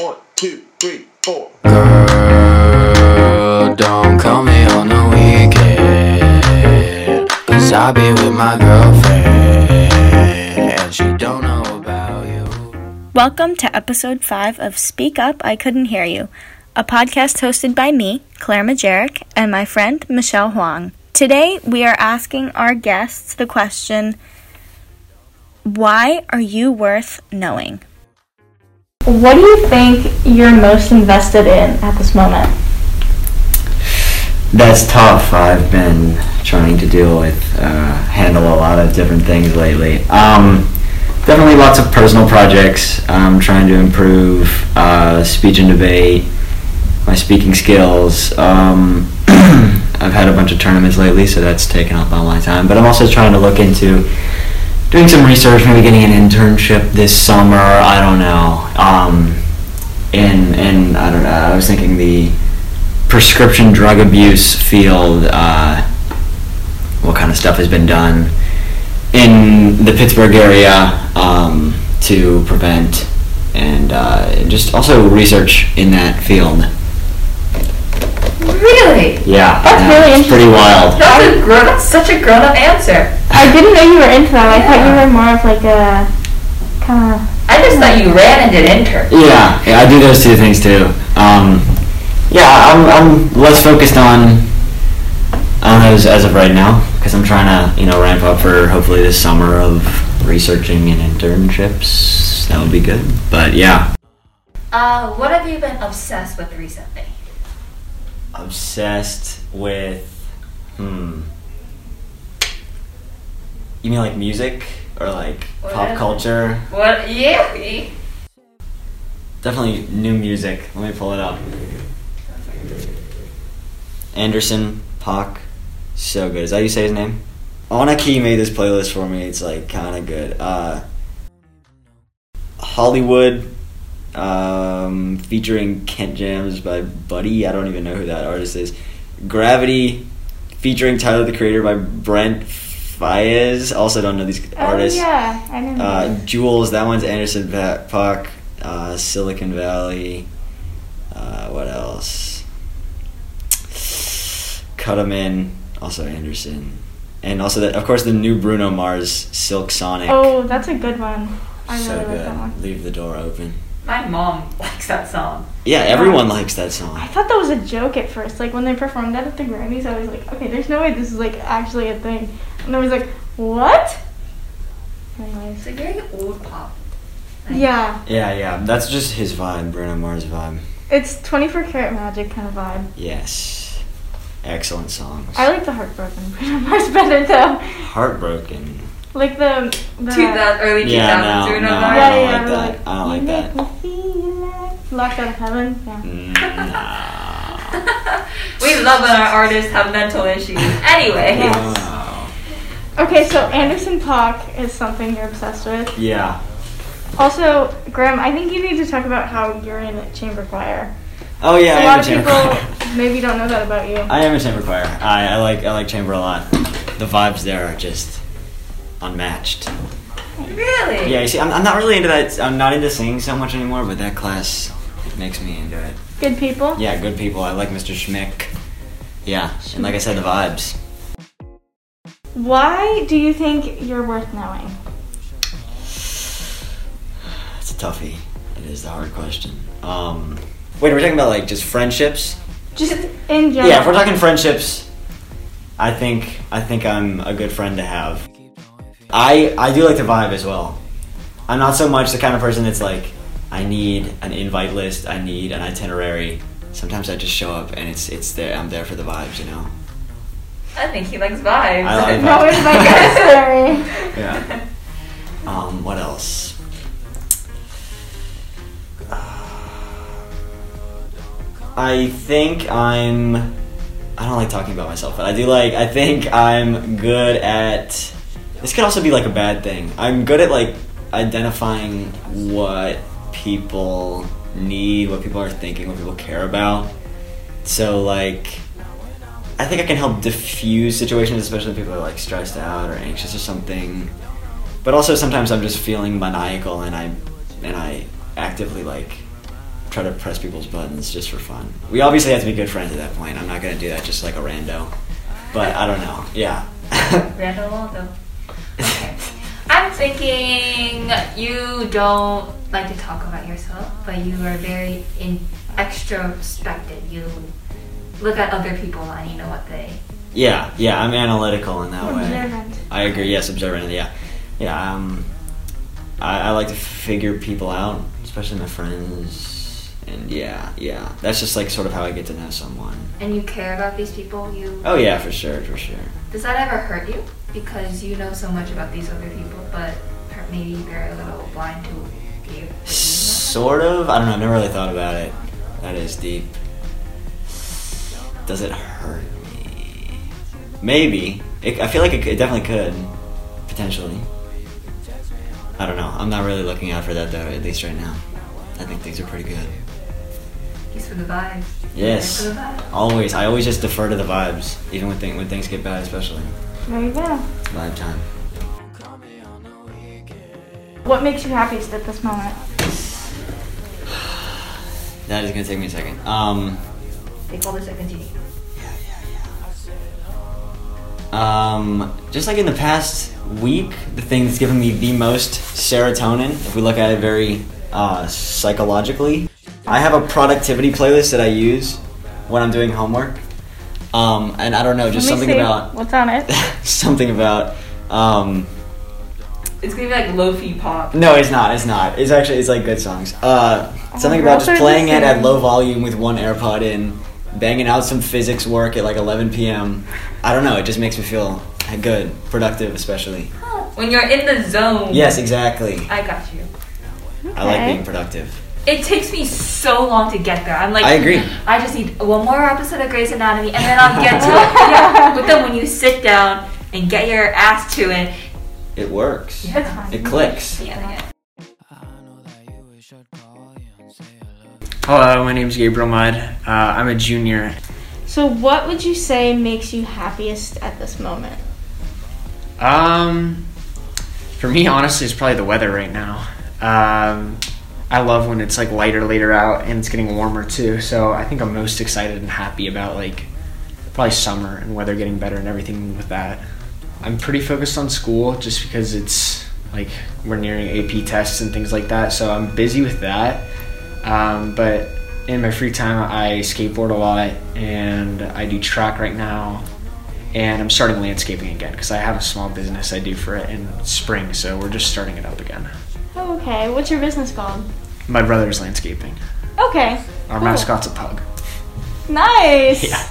One, two, three, four. Girl, don't call me on the weekend. Cause I be with my girlfriend. And she don't know about you. Welcome to episode 5 of Speak Up, I Couldn't Hear You, a podcast hosted by me, Claire Majerac, and my friend Michelle Hwang. Today, we are asking our guests the question Why are you worth knowing? What do you think you're most invested in at this moment? That's tough. I've been trying to deal with, uh, handle a lot of different things lately. Um, definitely lots of personal projects. I'm trying to improve uh, speech and debate, my speaking skills. Um, I've had a bunch of tournaments lately, so that's taken up all my time. But I'm also trying to look into doing some research, maybe getting an internship this summer. I don't know. Um, and and I don't know. I was thinking the prescription drug abuse field. Uh, what kind of stuff has been done in the Pittsburgh area um, to prevent and uh, just also research in that field. Really? Yeah, That's yeah, really it's pretty wild. That's a grown. That's such a grown-up answer. I didn't know you were into that. I thought you were more of like a kind of. I just thought you ran and did intern. Yeah, yeah, I do those two things too. Um, yeah, I'm, I'm less focused on on those as of right now because I'm trying to you know ramp up for hopefully this summer of researching and internships. That would be good. But yeah, Uh, what have you been obsessed with recently? obsessed with hmm. You mean like music or like pop culture? What? Yeah. Definitely new music. Let me pull it up. Anderson .Paak, so good. Is that how you say his name? Onaki made this playlist for me. It's like kind of good. Uh, Hollywood, um, featuring Kent Jamz by Buddy. I don't even know who that artist is. Gravity, featuring Tyler the Creator by Brent Faiyaz. Also don't know these artists. Oh, yeah, I know. Uh, Jewelz, that one's Anderson .Paak, uh, Silicon Valley. Uh, what else? Cut 'em in, also Anderson, and also the, of course the new Bruno Mars Silk Sonic. oh, that's a good one. I so really good. like that one. Leave the door open. My mom likes that song. Yeah, everyone likes that song. I thought that was a joke at first. Like when they performed that at the Grammys, I was like, okay, there's no way this is like actually a thing. And I was like, what? Anyways. It's like very old pop. Yeah, Yeah, yeah, that's just his vibe, Bruno Mars vibe. it's 24 karat magic kind of vibe. Yes, excellent songs. I like the heartbroken Bruno Mars better though. Heartbroken. Like the, the Two that early 2000s Yeah, no, Bruno no, Mars. I Yeah, don't yeah, like we're that. I don't like that. like locked out of heaven. Yeah. Mm, nah. we love when our artists have mental issues. Anyway. Yeah. Wow. Okay, so Anderson .Paak is something you're obsessed with. Yeah. Also, Graham, I think you need to talk about how you're in a chamber choir. Oh yeah, a I lot am of a chamber people choir. maybe don't know that about you. I am a chamber choir. I, I like I like chamber a lot. The vibes there are just unmatched. Really? Yeah, you see, I'm, I'm not really into that. I'm not into singing so much anymore, but that class makes me into it. Good people. Yeah, good people. I like Mr. Schmick. Yeah, and like I said, the vibes. Why do you think you're worth knowing? It's a toughie. It is the hard question. Um, wait, are we're talking about like just friendships. Just in general. Yeah, if we're talking friendships, I think I think I'm a good friend to have. I I do like the vibe as well. I'm not so much the kind of person that's like I need an invite list, I need an itinerary. Sometimes I just show up and it's it's there. I'm there for the vibes, you know. I think he likes vibes. I like No vibes. invite necessary. Yeah. Um, what else? I think I'm. I don't like talking about myself, but I do like. I think I'm good at. This could also be like a bad thing. I'm good at like identifying what people need, what people are thinking, what people care about. So like, I think I can help diffuse situations, especially people are like stressed out or anxious or something. But also sometimes I'm just feeling maniacal and I and I actively like try to press people's buttons just for fun. We obviously have to be good friends at that point. I'm not gonna do that just like a rando. But I don't know. Yeah. I'm thinking you don't like to talk about yourself, but you are very in extrospective. You look at other people and you know what they. yeah, yeah. I'm analytical in that way. Observant. I agree. Yes, observant. Yeah, yeah. Um, I, I like to figure people out, especially my friends. And yeah, yeah. That's just like sort of how I get to know someone. And you care about these people. You. Oh yeah, for sure, for sure. Does that ever hurt you? Because you know so much about these other people, but maybe you're a little blind to you. Sort of. I don't know. I never really thought about it. That is deep. Does it hurt me? Maybe. It, I feel like it, it definitely could, potentially. I don't know. I'm not really looking out for that though. At least right now. I think things are pretty good. Just for the vibes. Yes. The vibes. Always. I always just defer to the vibes, even when thing, when things get bad, especially. There you go. Vibe time. What makes you happiest at this moment? That is gonna take me a second. Um. Take all the seconds you need. Yeah, yeah, yeah. Um, just like in the past week, the thing that's given me the most serotonin, if we look at it very uh, psychologically, I have a productivity playlist that I use when I'm doing homework. Um, and I don't know, just Let me something see. about what's on it. something about. Um, It's gonna be like lofi pop. no, it's not. It's not. It's actually it's like good songs. Uh, something Oh, about just playing it at low volume with one AirPod in, banging out some physics work at like 11 p.m. I don't know. It just makes me feel good, productive, especially. When you're in the zone. Yes, exactly. I got you. I like being productive. It takes me so long to get there. I'm like, I agree. I just need one more episode of Grey's Anatomy, and then I'll get to it. Yeah. But then when you sit down and get your ass to it, It works. yeah, It clicks. yeah, yeah. Hello, my name is Gabriel Mudd. Uh, I'm a junior. So, what would you say makes you happiest at this moment? Um, for me, honestly, it's probably the weather right now. Um, I love when it's like lighter later out and it's getting warmer too. So I think I'm most excited and happy about like probably summer and weather getting better and everything with that. I'm pretty focused on school just because it's like we're nearing AP tests and things like that. So I'm busy with that. Um, but in my free time, I skateboard a lot and I do track right now. And I'm starting landscaping again because I have a small business I do for it in spring. So we're just starting it up again. Okay. What's your business called? My brother's landscaping. Okay. Our Cool. mascot's a pug. Nice. Yeah.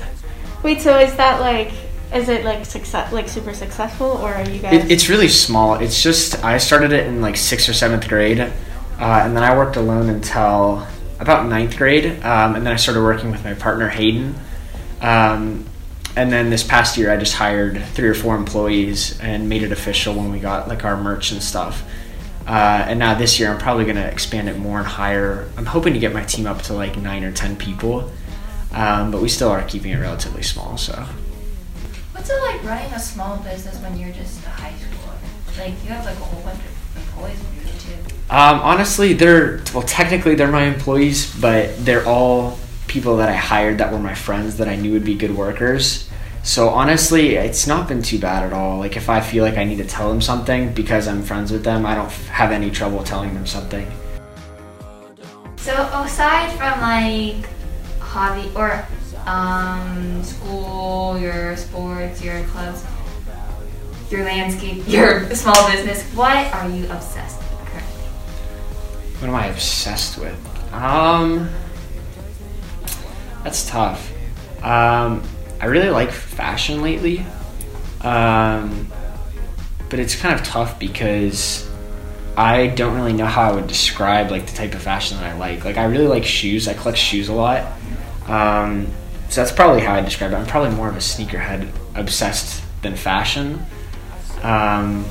Wait, so is that like, is it like success, like super successful, or are you guys? It, it's really small. It's just I started it in like sixth or seventh grade, uh, and then I worked alone until about ninth grade, um, and then I started working with my partner Hayden. Um, and then this past year, I just hired three or four employees and made it official when we got like our merch and stuff. Uh, and now this year, I'm probably going to expand it more and hire. I'm hoping to get my team up to like nine or ten people, um, but we still are keeping it relatively small. So. What's it like running a small business when you're just a high schooler? Like you have like a whole bunch of employees you too. Um, honestly, they're well, technically they're my employees, but they're all people that I hired that were my friends that I knew would be good workers. So honestly, it's not been too bad at all. Like if I feel like I need to tell them something because I'm friends with them, I don't have any trouble telling them something. So aside from like hobby or um, school, your sports, your clubs, your landscape, your small business, what are you obsessed with currently? What am I obsessed with? Um, that's tough. Um, I really like fashion lately, um, but it's kind of tough because I don't really know how I would describe like the type of fashion that I like. Like I really like shoes. I collect shoes a lot. Um, so that's probably how I describe it. I'm probably more of a sneakerhead obsessed than fashion. Um,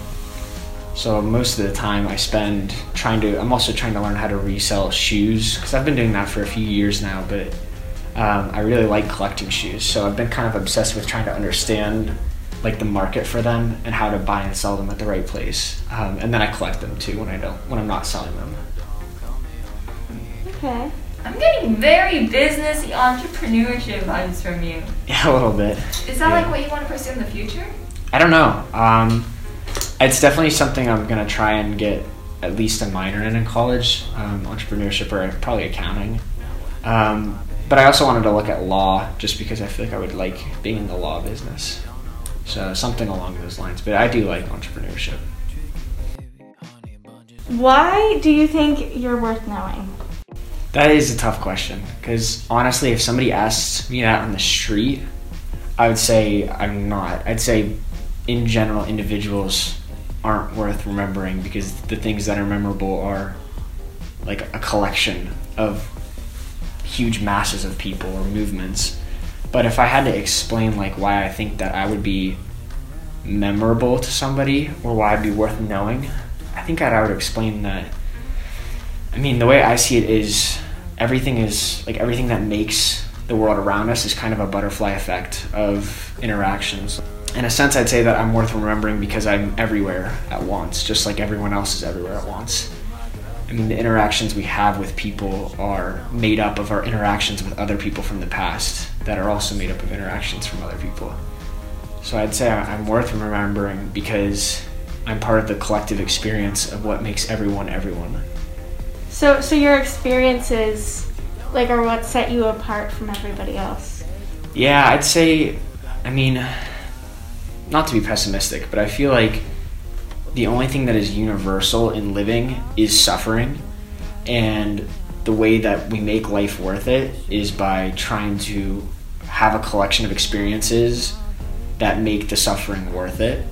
so most of the time I spend trying to. I'm also trying to learn how to resell shoes because I've been doing that for a few years now. But um, I really like collecting shoes, so I've been kind of obsessed with trying to understand like the market for them and how to buy and sell them at the right place. Um, and then I collect them too when I don't when I'm not selling them. okay. I'm getting very businessy entrepreneurship vibes from you. Yeah, a little bit. Is that Yeah. like what you want to pursue in the future? I don't know. Um, it's definitely something I'm gonna try and get at least a minor in in college, um, entrepreneurship or probably accounting. Um, but I also wanted to look at law just because I feel like I would like being in the law business. So something along those lines. But I do like entrepreneurship. Why do you think you're worth knowing? That is a tough question because honestly, if somebody asks me that on the street, I would say I'm not. I'd say, in general, individuals aren't worth remembering because the things that are memorable are like a collection of huge masses of people or movements. But if I had to explain like why I think that I would be memorable to somebody or why I'd be worth knowing, I think I'd, I would explain that I mean, the way I see it is everything is like everything that makes the world around us is kind of a butterfly effect of interactions. In a sense, I'd say that I'm worth remembering because I'm everywhere at once, just like everyone else is everywhere at once. I mean, the interactions we have with people are made up of our interactions with other people from the past that are also made up of interactions from other people. So I'd say I'm worth remembering because I'm part of the collective experience of what makes everyone everyone. So, so your experiences, like, are what set you apart from everybody else. Yeah, I'd say, I mean, not to be pessimistic, but I feel like the only thing that is universal in living is suffering. And the way that we make life worth it is by trying to have a collection of experiences that make the suffering worth it.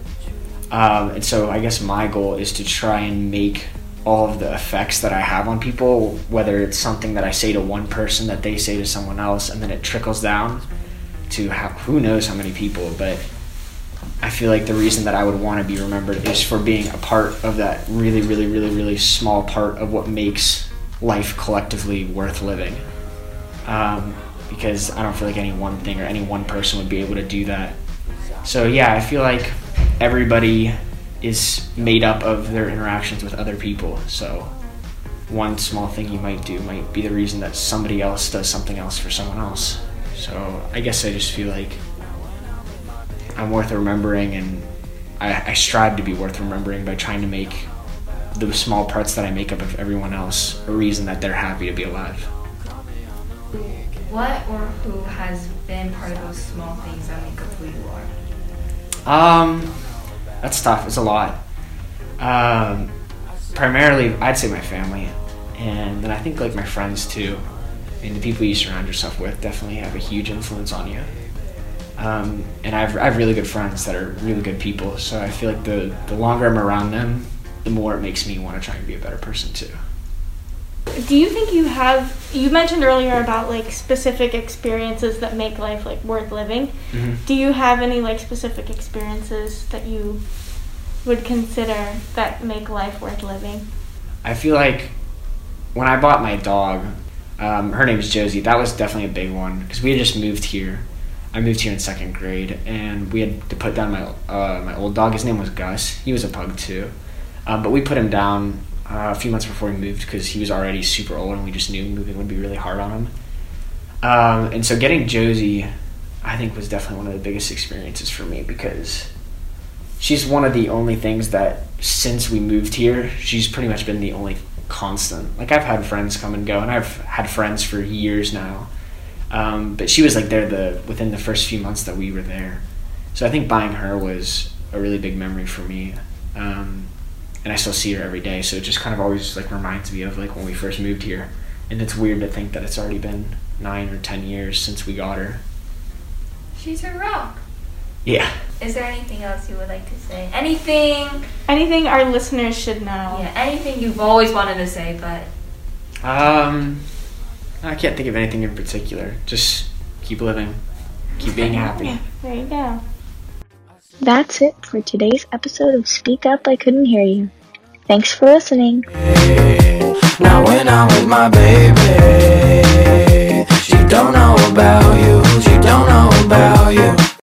Um, and so I guess my goal is to try and make all of the effects that I have on people, whether it's something that I say to one person that they say to someone else, and then it trickles down to how, who knows how many people, but I feel like the reason that I would want to be remembered is for being a part of that really, really, really, really small part of what makes life collectively worth living. Um, because I don't feel like any one thing or any one person would be able to do that. So, yeah, I feel like everybody is made up of their interactions with other people. So, one small thing you might do might be the reason that somebody else does something else for someone else. So, I guess I just feel like I'm worth remembering, and I, I strive to be worth remembering by trying to make the small parts that I make up of everyone else a reason that they're happy to be alive. What or who has been part of those small things that make up who you are? Um, that's tough. It's a lot. Um, primarily, I'd say my family, and then I think like my friends too. I mean, the people you surround yourself with definitely have a huge influence on you. Um, and I've, I have really good friends that are really good people, so I feel like the, the longer I'm around them, the more it makes me want to try and be a better person too. Do you think you have? You mentioned earlier about like specific experiences that make life like worth living. Mhm. Do you have any like specific experiences that you would consider that make life worth living? I feel like when I bought my dog, um, her name's Josie. That was definitely a big one because we had just moved here. I moved here in second grade, and we had to put down my uh, my old dog. His name was Gus. He was a pug too, um, but we put him down uh, a few months before we moved because he was already super old, and we just knew moving would be really hard on him. Um, and so getting Josie, I think, was definitely one of the biggest experiences for me because she's one of the only things that since we moved here, she's pretty much been the only constant. Like I've had friends come and go, and I've had friends for years now. Um, but she was like there the within the first few months that we were there. So I think buying her was a really big memory for me. Um, and I still see her every day, so it just kind of always like reminds me of like when we first moved here. And it's weird to think that it's already been nine or ten years since we got her. She's a rock. Yeah. Is there anything else you would like to say? Anything? Anything our listeners should know? Yeah, anything you've always wanted to say, but Um, I can't think of anything in particular. Just keep living, keep being happy. Yeah, there you go. That's it for today's episode of Speak Up I Couldn't Hear You. Thanks for listening. Now when I'm with my baby, she don't know about you, she don't know about you.